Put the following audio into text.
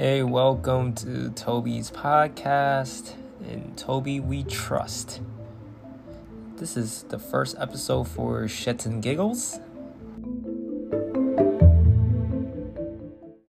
Hey, welcome to Toby's podcast. and Toby, we trust. This is the first episode for Shits and Giggles.